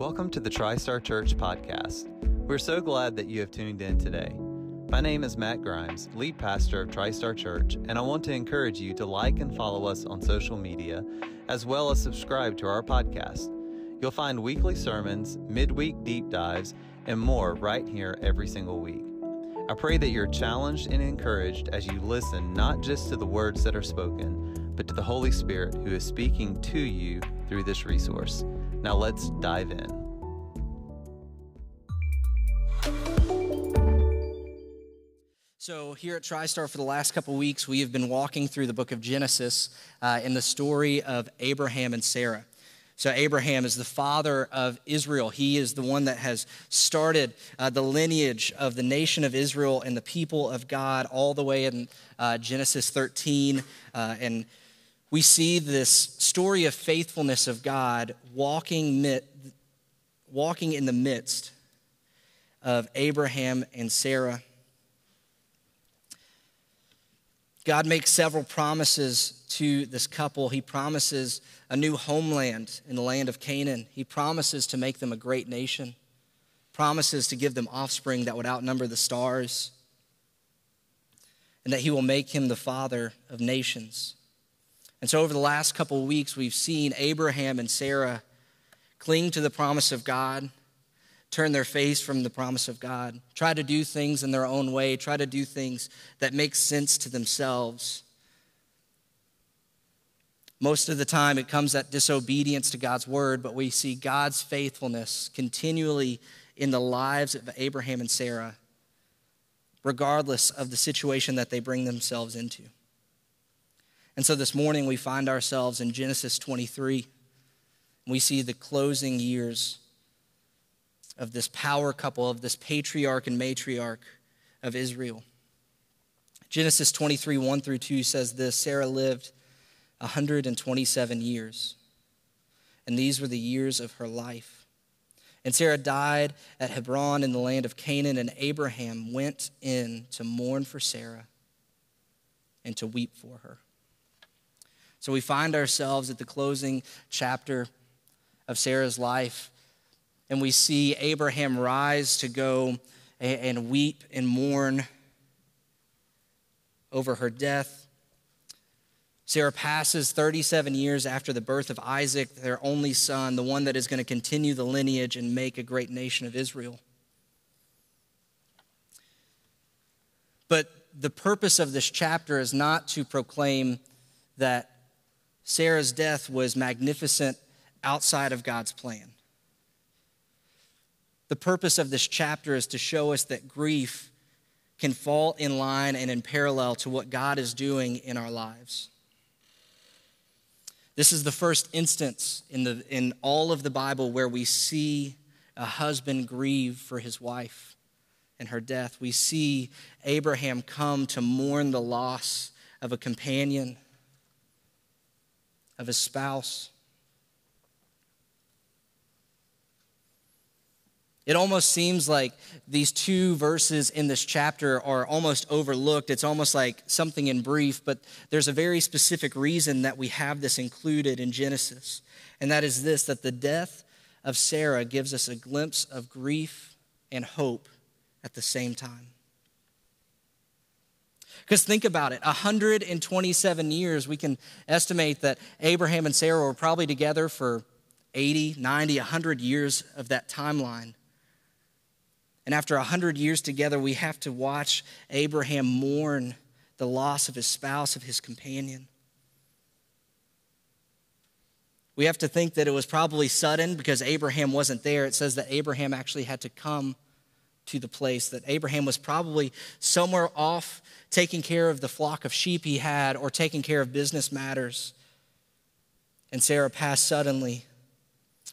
Welcome to the TriStar Church podcast. We're so glad that you have tuned in today. My name is Matt Grimes, lead pastor of TriStar Church, and I want to encourage you to like and follow us on social media, as well as subscribe to our podcast. You'll find weekly sermons, midweek deep dives, and more right here every single week. I pray that you're challenged and encouraged as you listen not just to the words that are spoken, but to the Holy Spirit who is speaking to you through this resource. Now let's dive in. So, here at TriStar for the last couple weeks, we have been walking through the book of Genesis uh, in the story of Abraham and Sarah. So, Abraham is the father of Israel. He is the one that has started uh, the lineage of the nation of Israel and the people of God all the way in uh, Genesis 13. Uh, and we see this story of faithfulness of God walking, walking in the midst of Abraham and Sarah. God makes several promises to this couple. He promises a new homeland in the land of Canaan. He promises to make them a great nation, promises to give them offspring that would outnumber the stars, and that He will make him the father of nations. And so, over the last couple of weeks, we've seen Abraham and Sarah cling to the promise of God, turn their face from the promise of God, try to do things in their own way, try to do things that make sense to themselves. Most of the time, it comes at disobedience to God's word, but we see God's faithfulness continually in the lives of Abraham and Sarah, regardless of the situation that they bring themselves into. And so this morning we find ourselves in Genesis 23. We see the closing years of this power couple, of this patriarch and matriarch of Israel. Genesis 23, 1 through 2 says this Sarah lived 127 years, and these were the years of her life. And Sarah died at Hebron in the land of Canaan, and Abraham went in to mourn for Sarah and to weep for her. So we find ourselves at the closing chapter of Sarah's life, and we see Abraham rise to go and weep and mourn over her death. Sarah passes 37 years after the birth of Isaac, their only son, the one that is going to continue the lineage and make a great nation of Israel. But the purpose of this chapter is not to proclaim that Sarah's death was magnificent outside of God's plan. The purpose of this chapter is to show us that grief can fall in line and in parallel to what God is doing in our lives. This is the first instance in, the, in all of the Bible where we see a husband grieve for his wife and her death. We see Abraham come to mourn the loss of a companion of his spouse. It almost seems like these two verses in this chapter are almost overlooked. It's almost like something in brief, but there's a very specific reason that we have this included in Genesis. And that is this that the death of Sarah gives us a glimpse of grief and hope at the same time. Because think about it 127 years, we can estimate that Abraham and Sarah were probably together for 80, 90, 100 years of that timeline. And after 100 years together, we have to watch Abraham mourn the loss of his spouse, of his companion. We have to think that it was probably sudden because Abraham wasn't there. It says that Abraham actually had to come to the place, that Abraham was probably somewhere off taking care of the flock of sheep he had or taking care of business matters. And Sarah passed suddenly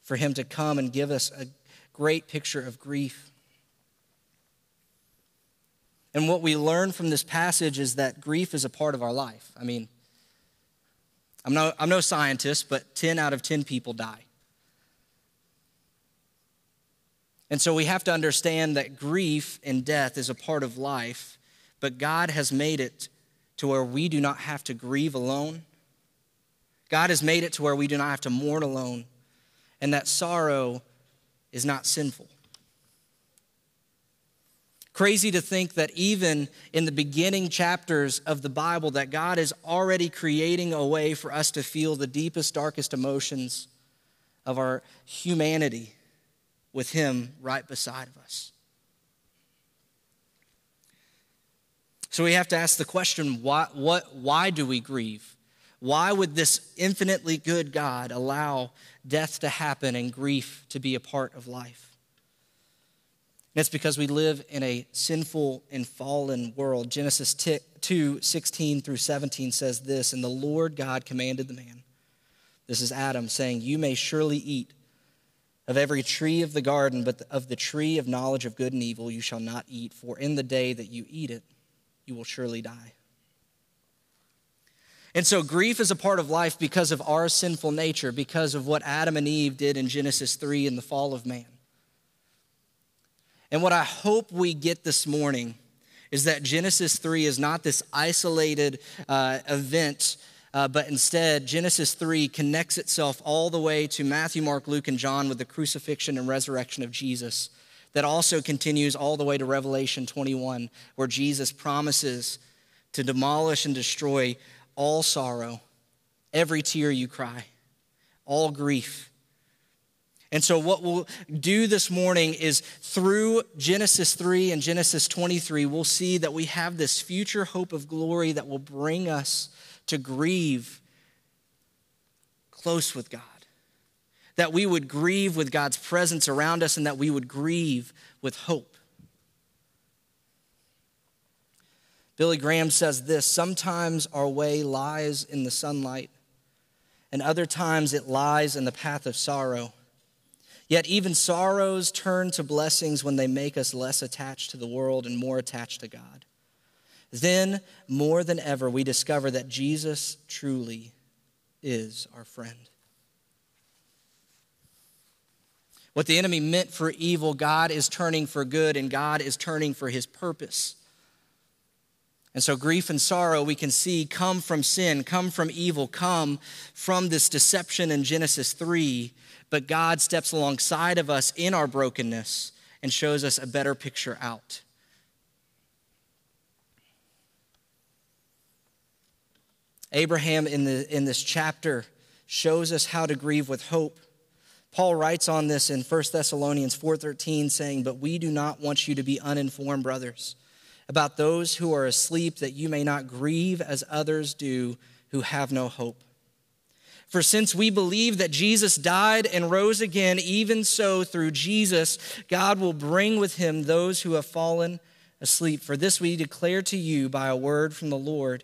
for him to come and give us a great picture of grief. And what we learn from this passage is that grief is a part of our life. I mean, I'm no, I'm no scientist, but 10 out of 10 people die. And so we have to understand that grief and death is a part of life but God has made it to where we do not have to grieve alone. God has made it to where we do not have to mourn alone. And that sorrow is not sinful. Crazy to think that even in the beginning chapters of the Bible that God is already creating a way for us to feel the deepest darkest emotions of our humanity with him right beside of us. So we have to ask the question why, what, why do we grieve? Why would this infinitely good God allow death to happen and grief to be a part of life? And it's because we live in a sinful and fallen world. Genesis 2 16 through 17 says this And the Lord God commanded the man, this is Adam, saying, You may surely eat of every tree of the garden, but of the tree of knowledge of good and evil you shall not eat, for in the day that you eat it, you will surely die. And so grief is a part of life because of our sinful nature, because of what Adam and Eve did in Genesis 3 in the fall of man. And what I hope we get this morning is that Genesis 3 is not this isolated uh, event, uh, but instead, Genesis 3 connects itself all the way to Matthew, Mark, Luke, and John with the crucifixion and resurrection of Jesus. That also continues all the way to Revelation 21, where Jesus promises to demolish and destroy all sorrow, every tear you cry, all grief. And so, what we'll do this morning is through Genesis 3 and Genesis 23, we'll see that we have this future hope of glory that will bring us to grieve close with God. That we would grieve with God's presence around us and that we would grieve with hope. Billy Graham says this Sometimes our way lies in the sunlight, and other times it lies in the path of sorrow. Yet even sorrows turn to blessings when they make us less attached to the world and more attached to God. Then, more than ever, we discover that Jesus truly is our friend. What the enemy meant for evil, God is turning for good, and God is turning for his purpose. And so, grief and sorrow we can see come from sin, come from evil, come from this deception in Genesis 3. But God steps alongside of us in our brokenness and shows us a better picture out. Abraham in, the, in this chapter shows us how to grieve with hope. Paul writes on this in 1 Thessalonians 4:13 saying, "But we do not want you to be uninformed, brothers." about those who are asleep, that you may not grieve as others do who have no hope. For since we believe that Jesus died and rose again, even so through Jesus, God will bring with him those who have fallen asleep. For this we declare to you by a word from the Lord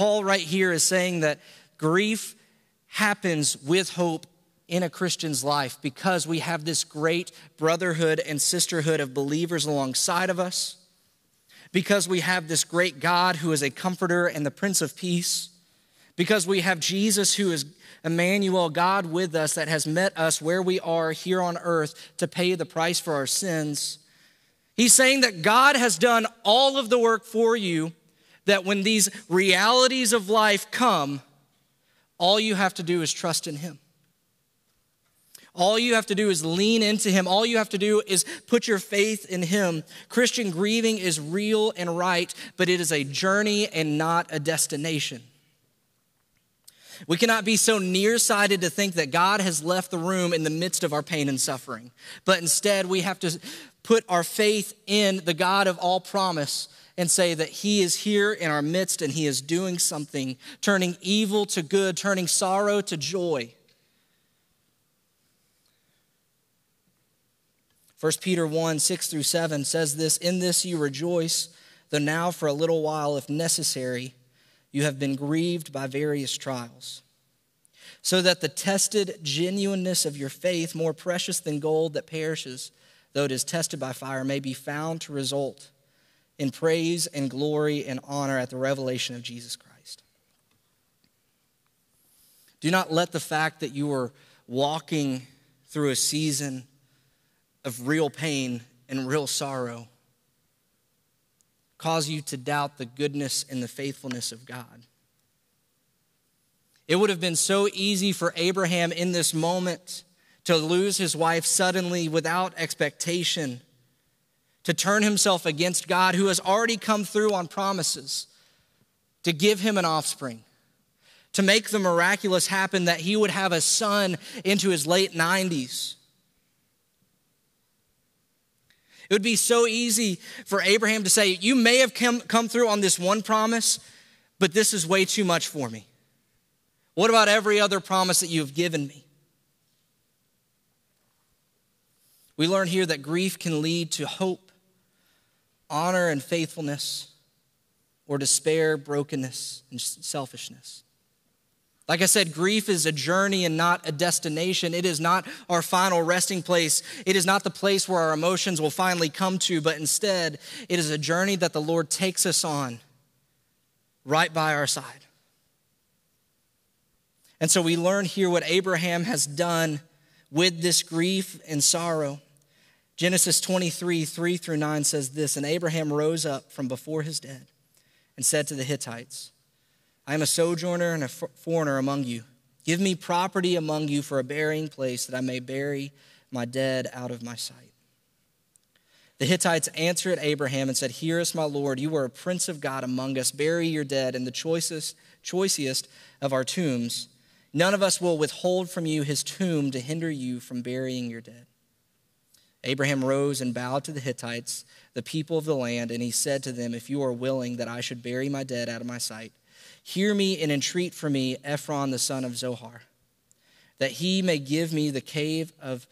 Paul, right here, is saying that grief happens with hope in a Christian's life because we have this great brotherhood and sisterhood of believers alongside of us, because we have this great God who is a comforter and the Prince of Peace, because we have Jesus who is Emmanuel, God with us, that has met us where we are here on earth to pay the price for our sins. He's saying that God has done all of the work for you, that when these realities of life come, all you have to do is trust in Him. All you have to do is lean into Him. All you have to do is put your faith in Him. Christian grieving is real and right, but it is a journey and not a destination. We cannot be so nearsighted to think that God has left the room in the midst of our pain and suffering, but instead we have to put our faith in the God of all promise and say that He is here in our midst and He is doing something, turning evil to good, turning sorrow to joy. 1 Peter 1 6 through 7 says this In this you rejoice, though now for a little while, if necessary, you have been grieved by various trials, so that the tested genuineness of your faith, more precious than gold that perishes, though it is tested by fire, may be found to result in praise and glory and honor at the revelation of Jesus Christ. Do not let the fact that you are walking through a season of real pain and real sorrow cause you to doubt the goodness and the faithfulness of God. It would have been so easy for Abraham in this moment to lose his wife suddenly without expectation, to turn himself against God who has already come through on promises to give him an offspring, to make the miraculous happen that he would have a son into his late 90s. It would be so easy for Abraham to say, You may have come, come through on this one promise, but this is way too much for me. What about every other promise that you have given me? We learn here that grief can lead to hope, honor, and faithfulness, or despair, brokenness, and selfishness. Like I said, grief is a journey and not a destination. It is not our final resting place. It is not the place where our emotions will finally come to, but instead, it is a journey that the Lord takes us on right by our side. And so we learn here what Abraham has done with this grief and sorrow. Genesis 23, 3 through 9 says this And Abraham rose up from before his dead and said to the Hittites, I am a sojourner and a foreigner among you. Give me property among you for a burying place that I may bury my dead out of my sight. The Hittites answered Abraham and said, Hear us, my Lord. You are a prince of God among us. Bury your dead in the choicest, choicest of our tombs None of us will withhold from you his tomb to hinder you from burying your dead. Abraham rose and bowed to the Hittites, the people of the land, and he said to them, If you are willing that I should bury my dead out of my sight, hear me and entreat for me Ephron the son of Zohar, that he may give me the cave of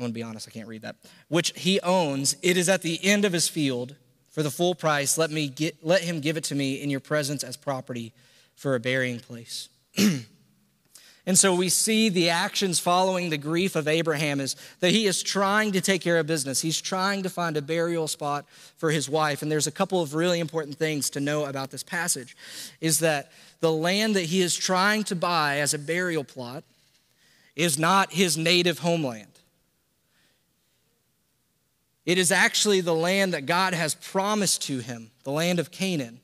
I'm going to be honest, I can't read that. Which he owns. It is at the end of his field. For the full price, let, me get, let him give it to me in your presence as property for a burying place. and so we see the actions following the grief of Abraham is that he is trying to take care of business. He's trying to find a burial spot for his wife. And there's a couple of really important things to know about this passage is that the land that he is trying to buy as a burial plot is not his native homeland. It is actually the land that God has promised to him, the land of Canaan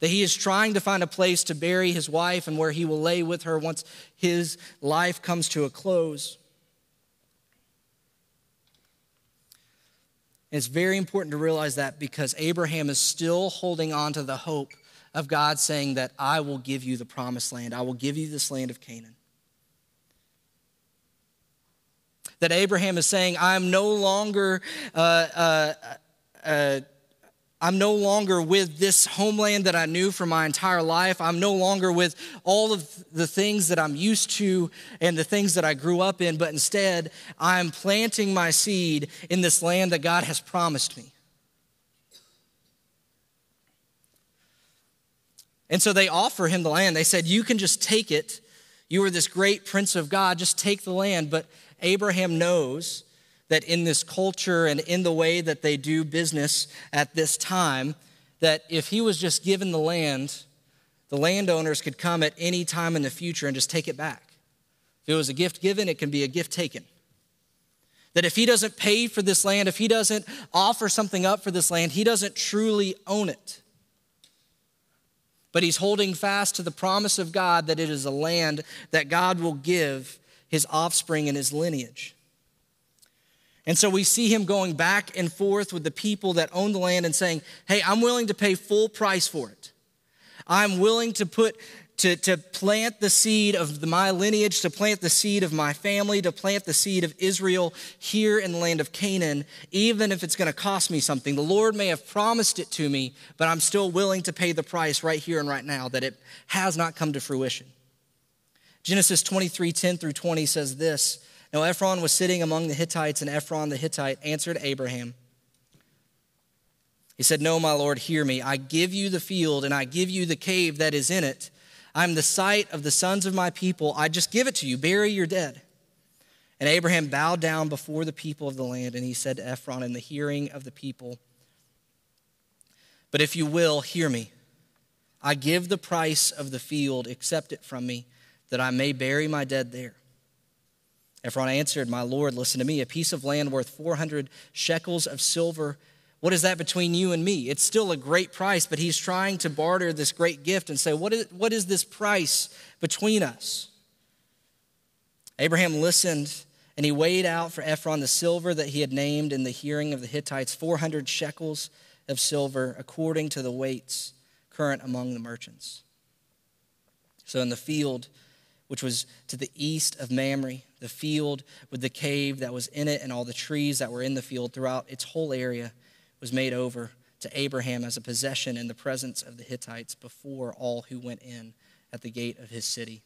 that he is trying to find a place to bury his wife and where he will lay with her once his life comes to a close. And it's very important to realize that because Abraham is still holding on to the hope of God saying that I will give you the promised land, I will give you this land of Canaan. That Abraham is saying, I'm no longer. Uh, uh, uh, I'm no longer with this homeland that I knew for my entire life. I'm no longer with all of the things that I'm used to and the things that I grew up in, but instead, I'm planting my seed in this land that God has promised me. And so they offer him the land. They said, You can just take it. You are this great prince of God, just take the land. But Abraham knows that in this culture and in the way that they do business at this time, that if he was just given the land, the landowners could come at any time in the future and just take it back. If it was a gift given, it can be a gift taken. That if he doesn't pay for this land, if he doesn't offer something up for this land, he doesn't truly own it. But he's holding fast to the promise of God that it is a land that God will give his offspring and his lineage. And so we see him going back and forth with the people that own the land and saying, Hey, I'm willing to pay full price for it. I'm willing to put to, to plant the seed of my lineage, to plant the seed of my family, to plant the seed of Israel here in the land of Canaan, even if it's going to cost me something. The Lord may have promised it to me, but I'm still willing to pay the price right here and right now that it has not come to fruition. Genesis 23 10 through 20 says this now Ephron was sitting among the Hittites, and Ephron the Hittite answered Abraham. He said, No, my Lord, hear me. I give you the field, and I give you the cave that is in it. I'm the sight of the sons of my people. I just give it to you. Bury your dead. And Abraham bowed down before the people of the land, and he said to Ephron in the hearing of the people, But if you will, hear me. I give the price of the field, accept it from me, that I may bury my dead there. Ephron answered, My Lord, listen to me. A piece of land worth 400 shekels of silver. What is that between you and me? It's still a great price, but he's trying to barter this great gift and say, What is, what is this price between us? Abraham listened, and he weighed out for Ephron the silver that he had named in the hearing of the Hittites 400 shekels of silver, according to the weights current among the merchants. So in the field, which was to the east of Mamre, the field with the cave that was in it and all the trees that were in the field throughout its whole area was made over to Abraham as a possession in the presence of the Hittites before all who went in at the gate of his city.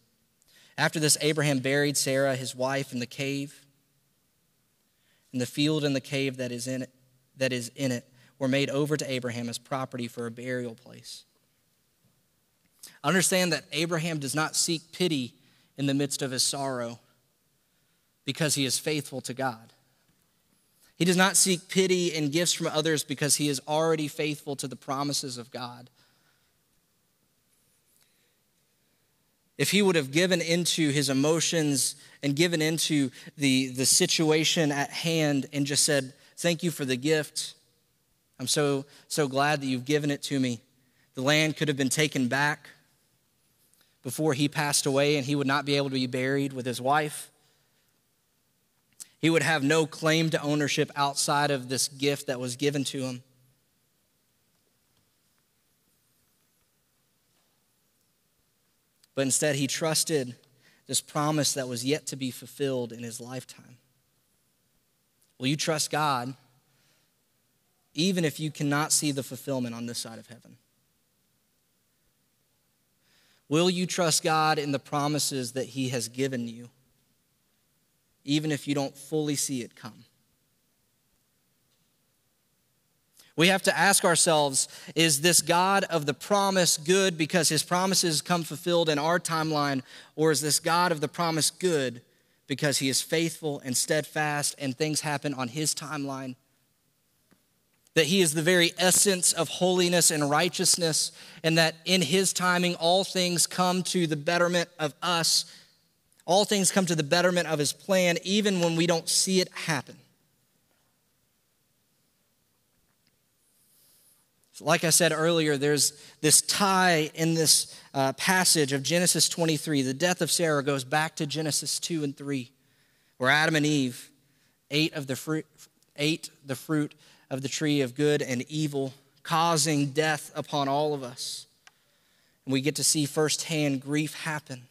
After this, Abraham buried Sarah, his wife, in the cave. And the field and the cave that is in it, that is in it were made over to Abraham as property for a burial place. Understand that Abraham does not seek pity in the midst of his sorrow because he is faithful to God. He does not seek pity and gifts from others because he is already faithful to the promises of God. If he would have given into his emotions and given into the, the situation at hand and just said, Thank you for the gift. I'm so, so glad that you've given it to me. The land could have been taken back before he passed away and he would not be able to be buried with his wife. He would have no claim to ownership outside of this gift that was given to him. But instead, he trusted this promise that was yet to be fulfilled in his lifetime. Will you trust God even if you cannot see the fulfillment on this side of heaven? Will you trust God in the promises that He has given you, even if you don't fully see it come? We have to ask ourselves is this God of the promise good because his promises come fulfilled in our timeline, or is this God of the promise good because he is faithful and steadfast and things happen on his timeline? that he is the very essence of holiness and righteousness, and that in his timing all things come to the betterment of us. All things come to the betterment of his plan, even when we don't see it happen. like I said earlier, there's this tie in this uh, passage of Genesis 23. The death of Sarah goes back to Genesis 2 and 3, where Adam and Eve ate of the fruit, ate the fruit of the tree of good and evil, causing death upon all of us. And we get to see firsthand grief happen.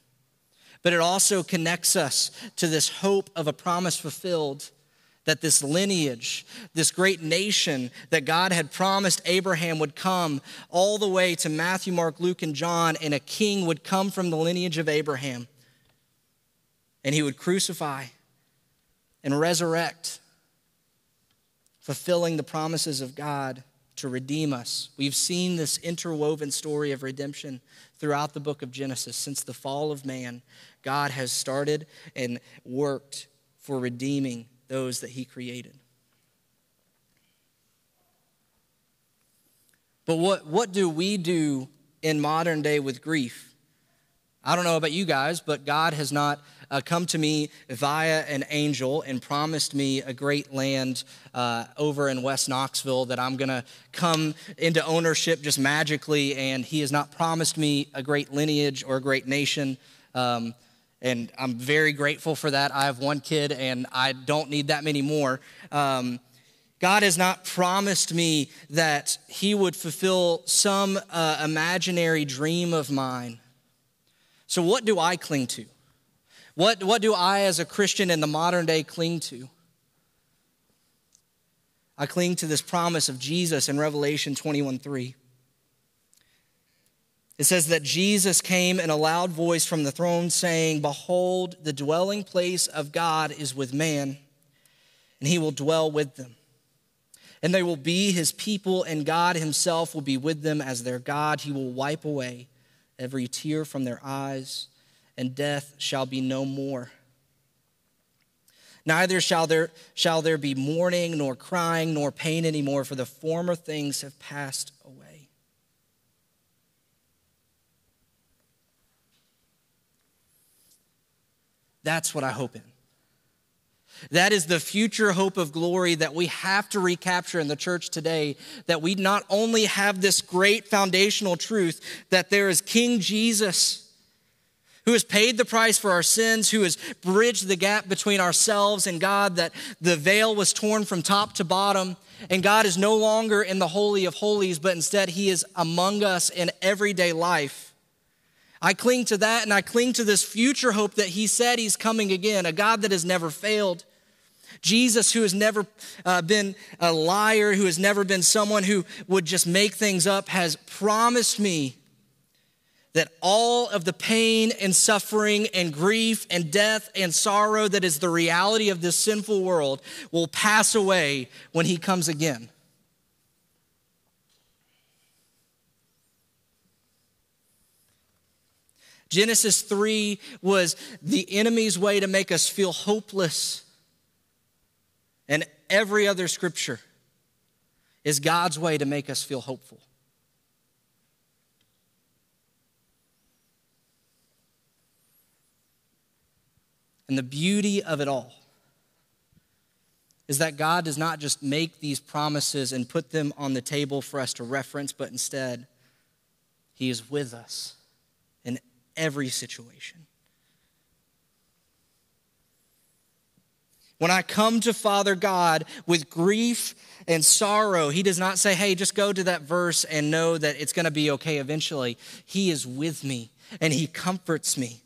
But it also connects us to this hope of a promise fulfilled that this lineage, this great nation that God had promised Abraham would come all the way to Matthew, Mark, Luke, and John, and a king would come from the lineage of Abraham. And he would crucify and resurrect fulfilling the promises of God to redeem us. We've seen this interwoven story of redemption throughout the book of Genesis. Since the fall of man, God has started and worked for redeeming those that he created. But what, what do we do in modern day with grief? I don't know about you guys, but God has not uh, come to me via an angel and promised me a great land uh, over in West Knoxville that I'm going to come into ownership just magically. And He has not promised me a great lineage or a great nation. Um, and I'm very grateful for that. I have one kid and I don't need that many more. Um, God has not promised me that He would fulfill some uh, imaginary dream of mine. So, what do I cling to? What, what do I, as a Christian in the modern day, cling to? I cling to this promise of Jesus in Revelation 21 3. It says that Jesus came in a loud voice from the throne, saying, Behold, the dwelling place of God is with man, and he will dwell with them. And they will be his people, and God himself will be with them as their God. He will wipe away every tear from their eyes, and death shall be no more. Neither shall there, shall there be mourning, nor crying, nor pain anymore, for the former things have passed away. That's what I hope in. That is the future hope of glory that we have to recapture in the church today. That we not only have this great foundational truth that there is King Jesus who has paid the price for our sins, who has bridged the gap between ourselves and God, that the veil was torn from top to bottom, and God is no longer in the Holy of Holies, but instead He is among us in everyday life. I cling to that and I cling to this future hope that He said He's coming again, a God that has never failed. Jesus, who has never uh, been a liar, who has never been someone who would just make things up, has promised me that all of the pain and suffering and grief and death and sorrow that is the reality of this sinful world will pass away when he comes again. Genesis 3 was the enemy's way to make us feel hopeless. And every other scripture is God's way to make us feel hopeful. And the beauty of it all is that God does not just make these promises and put them on the table for us to reference, but instead, He is with us every situation. When I come to Father God with grief and sorrow, He does not say, hey, just go to that verse and know that it's going to be okay eventually. He is with me and He comforts me.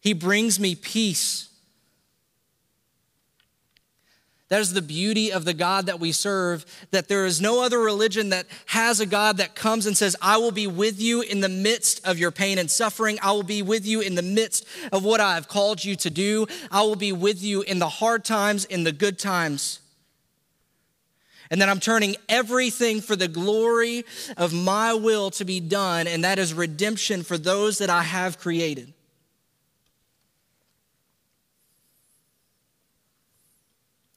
He brings me peace. That is the beauty of the God that we serve, that there is no other religion that has a God that comes and says, I will be with you in the midst of your pain and suffering. I will be with you in the midst of what I have called you to do. I will be with you in the hard times, in the good times. And that I'm turning everything for the glory of my will to be done, and that is redemption for those that I have created.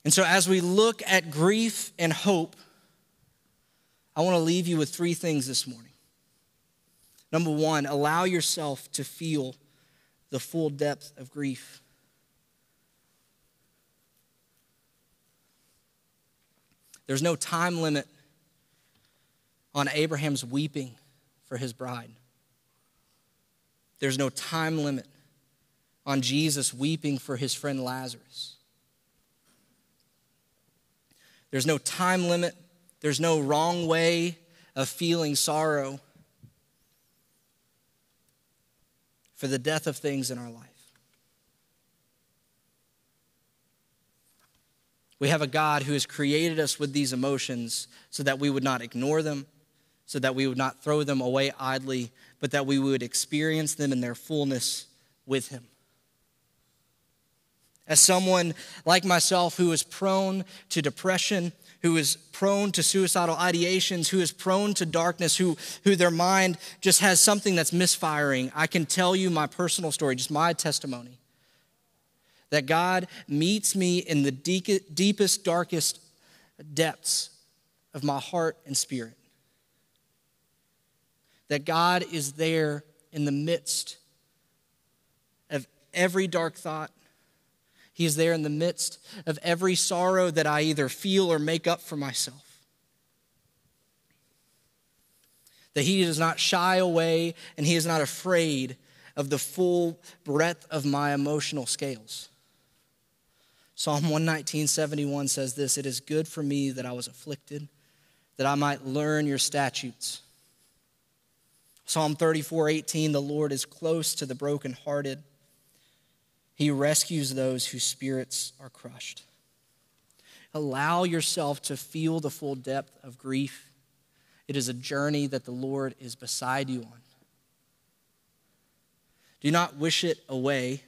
And so, as we look at grief and hope, I want to leave you with three things this morning. Number one, allow yourself to feel the full depth of grief. There's no time limit on Abraham's weeping for his bride. There's no time limit on Jesus weeping for his friend Lazarus. There's no time limit, there's no wrong way of feeling sorrow for the death of things in our life. We have a God who has created us with these emotions so that we would not ignore them, so that we would not throw them away idly, but that we would experience them in their fullness with Him as someone like myself who is prone to depression, who is prone to suicidal ideations, who is prone to darkness, who, who their mind just has something that's misfiring, I can tell you my personal story, just my testimony. That God meets me in the deepest, darkest depths of my heart and spirit. That God is there in the midst of every dark thought, he is there in the midst of every sorrow that I either feel or make up for myself. That He does not shy away and He is not afraid of the full breadth of my emotional scales. Psalm 119, 71 says this It is good for me that I was afflicted, that I might learn your statutes. Psalm 34, 18, the Lord is close to the brokenhearted he rescues those whose spirits are crushed. Allow yourself to feel the full depth of grief. It is a journey that the Lord is beside you on. Do not wish it away.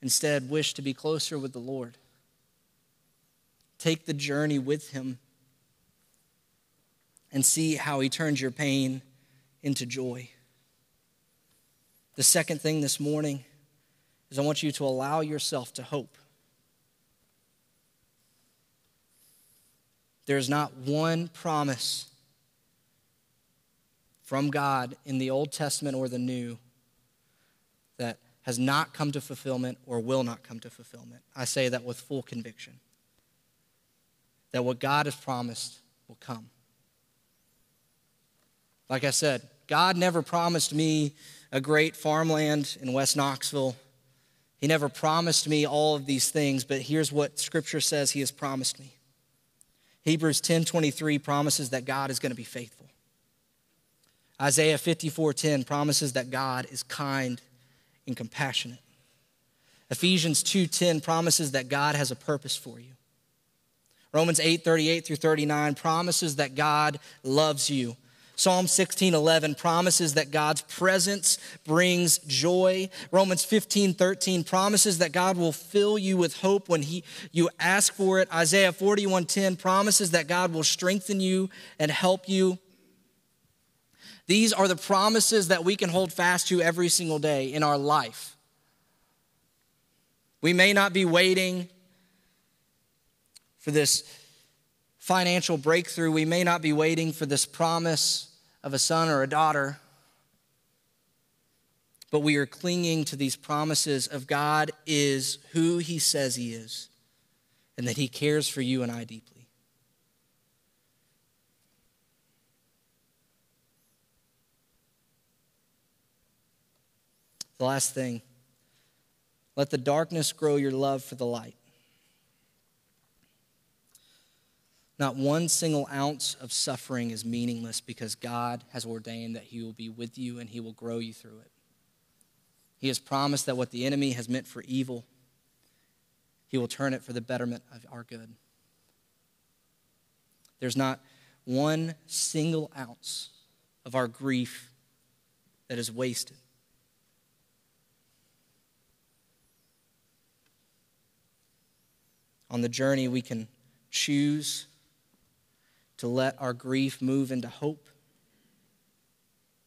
Instead, wish to be closer with the Lord. Take the journey with Him and see how He turns your pain into joy. The second thing this morning is I want you to allow yourself to hope. There's not one promise from God in the Old Testament or the New that has not come to fulfillment or will not come to fulfillment. I say that with full conviction. That what God has promised will come. Like I said, God never promised me a great farmland in West Knoxville. He never promised me all of these things, but here's what scripture says he has promised me. Hebrews 10:23 promises that God is going to be faithful. Isaiah 54:10 promises that God is kind and compassionate. Ephesians 2:10 promises that God has a purpose for you. Romans 8:38 through 39 promises that God loves you. Psalm 16:11 promises that God's presence brings joy. Romans 15:13 promises that God will fill you with hope when he you ask for it. Isaiah 41:10 promises that God will strengthen you and help you. These are the promises that we can hold fast to every single day in our life. We may not be waiting for this financial breakthrough. We may not be waiting for this promise of a son or a daughter, but we are clinging to these promises of God is who He says He is, and that He cares for you and I deeply. The last thing let the darkness grow your love for the light. Not one single ounce of suffering is meaningless because God has ordained that He will be with you and He will grow you through it. He has promised that what the enemy has meant for evil, He will turn it for the betterment of our good. There's not one single ounce of our grief that is wasted. On the journey, we can choose to let our grief move into hope,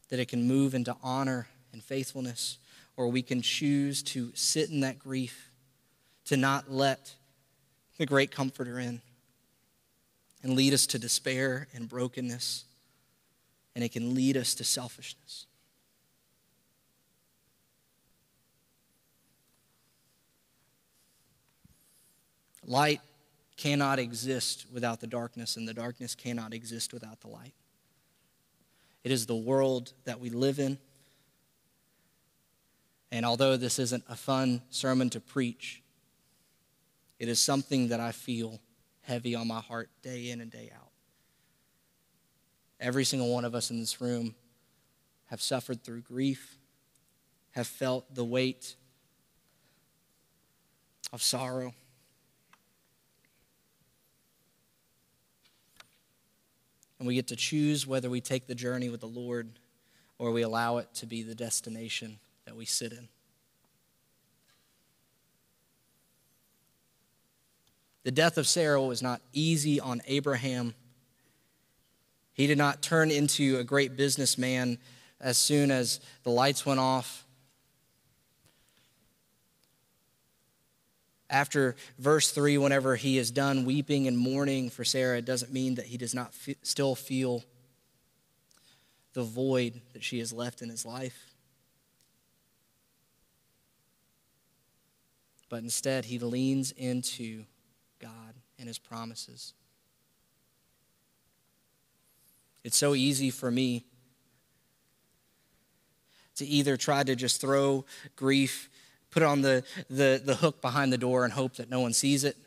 that it can move into honor and faithfulness, or we can choose to sit in that grief, to not let the great comforter in and lead us to despair and brokenness, and it can lead us to selfishness. Light cannot exist without the darkness, and the darkness cannot exist without the light. It is the world that we live in. And although this isn't a fun sermon to preach, it is something that I feel heavy on my heart day in and day out. Every single one of us in this room have suffered through grief, have felt the weight of sorrow. And we get to choose whether we take the journey with the Lord or we allow it to be the destination that we sit in. The death of Sarah was not easy on Abraham. He did not turn into a great businessman as soon as the lights went off After verse 3, whenever he is done weeping and mourning for Sarah, it doesn't mean that he does not f- still feel the void that she has left in his life. But instead, he leans into God and his promises. It's so easy for me to either try to just throw grief put it on the, the, the hook behind the door and hope that no one sees it.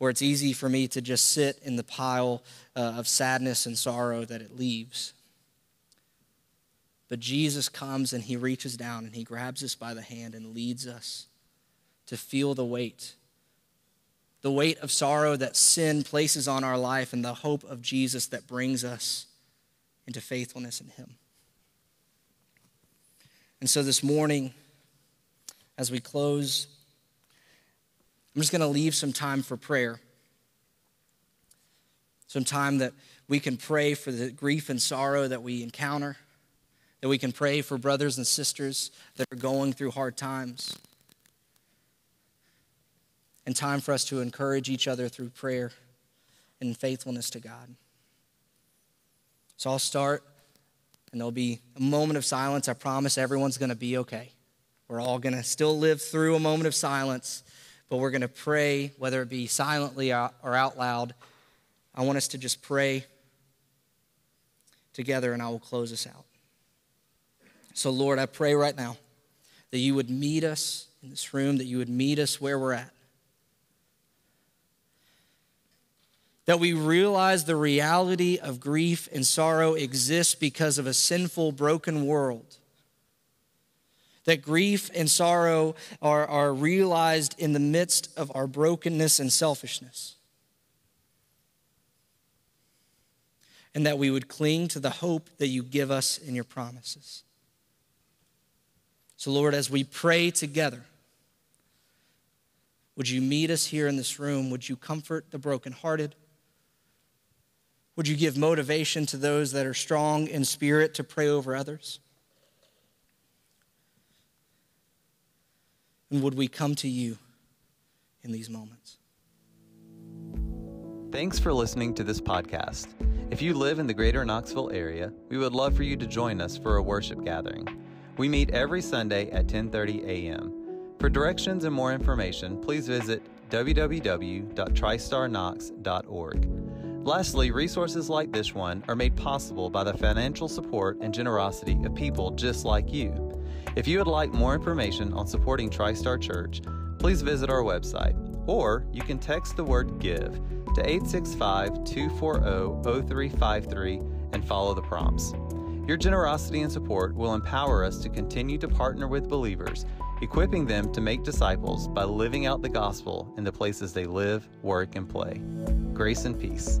Or it's easy for me to just sit in the pile uh, of sadness and sorrow that it leaves. But Jesus comes and he reaches down and he grabs us by the hand and leads us to feel the weight. The weight of sorrow that sin places on our life and the hope of Jesus that brings us into faithfulness in him. And so this morning, as we close, I'm just going to leave some time for prayer. some time that we can pray for the grief and sorrow that we encounter, that we can pray for brothers and sisters that are going through hard times, and time for us to encourage each other through prayer and faithfulness to God. So I'll start, and there'll be a moment of silence. I promise everyone's going to be okay. We're all going to still live through a moment of silence, but we're going to pray, whether it be silently or out loud. I want us to just pray together, and I will close us out. So, Lord, I pray right now that you would meet us in this room, that you would meet us where we're at. That we realize the reality of grief and sorrow exists because of a sinful, broken world that grief and sorrow are, are realized in the midst of our brokenness and selfishness. And that we would cling to the hope that you give us in your promises. So, Lord, as we pray together, would you meet us here in this room? Would you comfort the brokenhearted? Would you give motivation to those that are strong in spirit to pray over others? And would we come to you in these moments? Thanks for listening to this podcast. If you live in the greater Knoxville area, we would love for you to join us for a worship gathering. We meet every Sunday at 10:30 a.m. For directions and more information, please visit www.tristarknox.org. Lastly, resources like this one are made possible by the financial support and generosity of people just like you. If you would like more information on supporting TriStar Church, please visit our website, or you can text the word GIVE to 865 240 0353 and follow the prompts. Your generosity and support will empower us to continue to partner with believers, equipping them to make disciples by living out the gospel in the places they live, work, and play. Grace and peace.